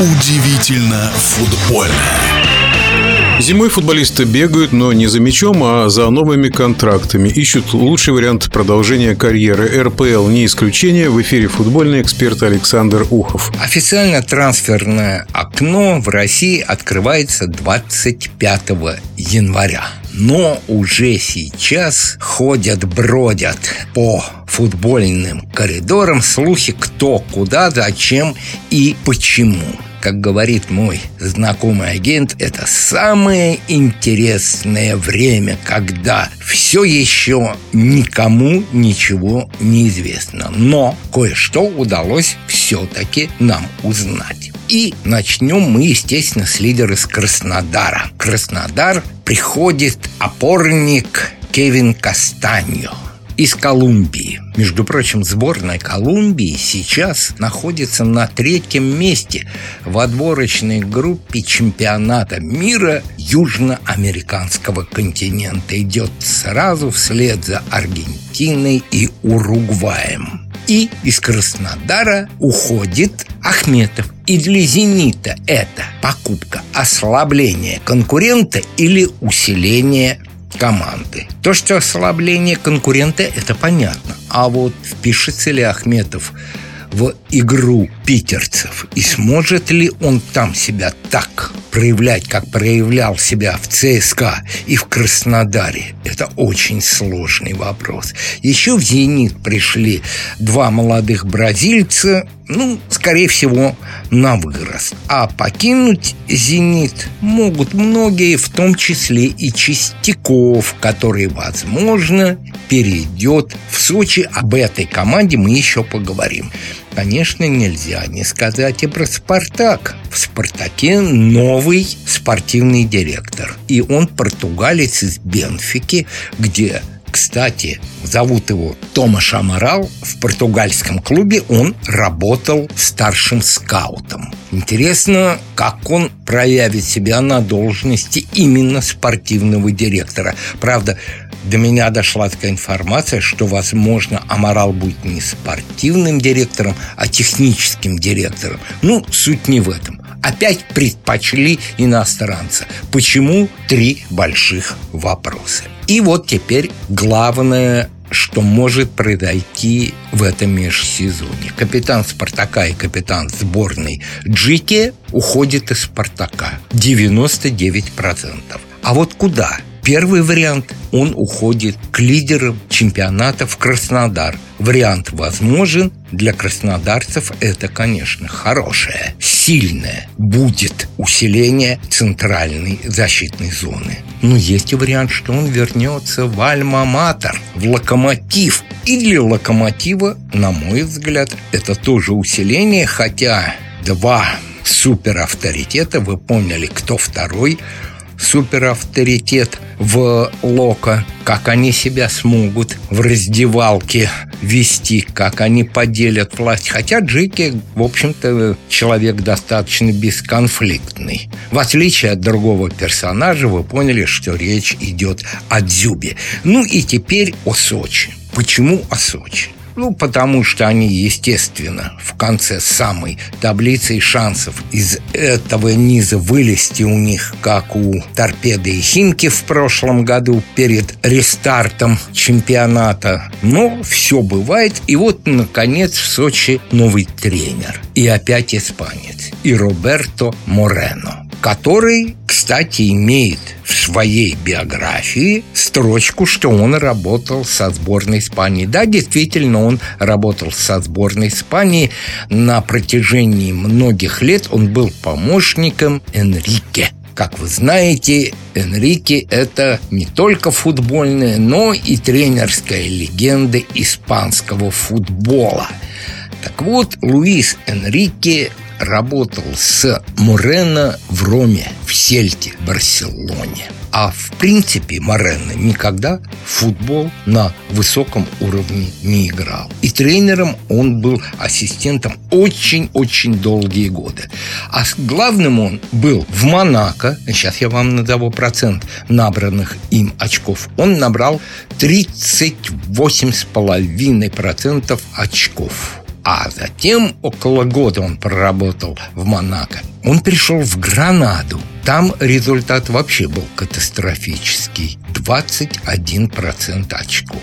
Удивительно футбольно. Зимой футболисты бегают, но не за мячом, а за новыми контрактами. Ищут лучший вариант продолжения карьеры. РПЛ не исключение. В эфире футбольный эксперт Александр Ухов. Официально трансферное окно в России открывается 25 января. Но уже сейчас ходят, бродят по футбольным коридорам слухи кто, куда, зачем и почему как говорит мой знакомый агент, это самое интересное время, когда все еще никому ничего не известно. Но кое-что удалось все-таки нам узнать. И начнем мы, естественно, с лидера из Краснодара. Краснодар приходит опорник Кевин Кастаньо – из Колумбии. Между прочим, сборная Колумбии сейчас находится на третьем месте в отборочной группе чемпионата мира южноамериканского континента. Идет сразу вслед за Аргентиной и Уругваем. И из Краснодара уходит Ахметов. И для «Зенита» это покупка ослабления конкурента или усиление команды. То, что ослабление конкурента, это понятно. А вот впишется ли Ахметов в игру питерцев и сможет ли он там себя так проявлять, как проявлял себя в ЦСКА и в Краснодаре, это очень сложный вопрос. Еще в «Зенит» пришли два молодых бразильца, ну, скорее всего, на вырост. А покинуть «Зенит» могут многие, в том числе и Чистяков, который, возможно, перейдет в Сочи. Об этой команде мы еще поговорим. Конечно, нельзя не сказать и про «Спартак». В «Спартаке» новый спортивный директор. И он португалец из Бенфики, где кстати, зовут его Томаш Амарал. В португальском клубе он работал старшим скаутом. Интересно, как он проявит себя на должности именно спортивного директора. Правда, до меня дошла такая информация, что, возможно, Амарал будет не спортивным директором, а техническим директором. Ну, суть не в этом. Опять предпочли иностранца. Почему? Три больших вопроса. И вот теперь главное что может произойти в этом межсезонье. Капитан «Спартака» и капитан сборной Джики уходят из «Спартака». 99%. А вот куда? Первый вариант – он уходит к лидерам чемпионата в Краснодар. Вариант возможен. Для краснодарцев это, конечно, хорошее, сильное. Будет усиление центральной защитной зоны. Но есть и вариант, что он вернется в Альма-Матер, в Локомотив. И для Локомотива, на мой взгляд, это тоже усиление, хотя два суперавторитета, вы поняли, кто второй – суперавторитет в Лока, как они себя смогут в раздевалке вести, как они поделят власть. Хотя Джеки, в общем-то, человек достаточно бесконфликтный. В отличие от другого персонажа, вы поняли, что речь идет о Дзюбе. Ну и теперь о Сочи. Почему о Сочи? Ну, потому что они, естественно, в конце самой таблицы шансов из этого низа вылезти у них, как у торпеды и Химки в прошлом году перед рестартом чемпионата. Но все бывает. И вот, наконец, в Сочи новый тренер. И опять испанец. И Роберто Морено который, кстати, имеет в своей биографии строчку, что он работал со сборной Испании. Да, действительно, он работал со сборной Испании на протяжении многих лет. Он был помощником Энрике. Как вы знаете, Энрике – это не только футбольная, но и тренерская легенда испанского футбола. Так вот, Луис Энрике работал с Морено в Роме, в Сельте, Барселоне. А в принципе Морено никогда футбол на высоком уровне не играл. И тренером он был ассистентом очень-очень долгие годы. А главным он был в Монако. Сейчас я вам назову процент набранных им очков. Он набрал 38,5% очков А затем около года он проработал в Монако. Он пришел в Гранаду. Там результат вообще был катастрофический. 21% очков.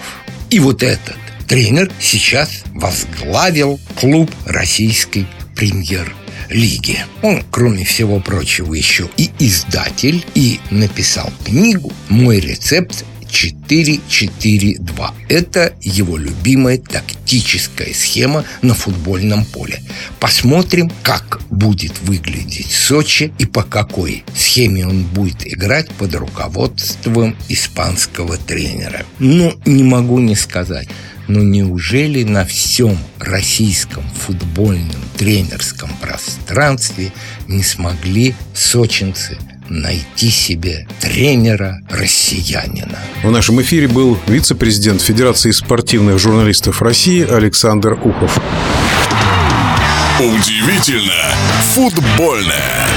И вот этот тренер сейчас возглавил клуб российской премьер-лиги. Он, кроме всего прочего, еще и издатель, и написал книгу «Мой рецепт 4-4-2. Это его любимая тактическая схема на футбольном поле. Посмотрим, как будет выглядеть Сочи и по какой схеме он будет играть под руководством испанского тренера. Ну, не могу не сказать. Но неужели на всем российском футбольном тренерском пространстве не смогли сочинцы найти себе тренера-россиянина. В нашем эфире был вице-президент Федерации спортивных журналистов России Александр Ухов. Удивительно футбольное.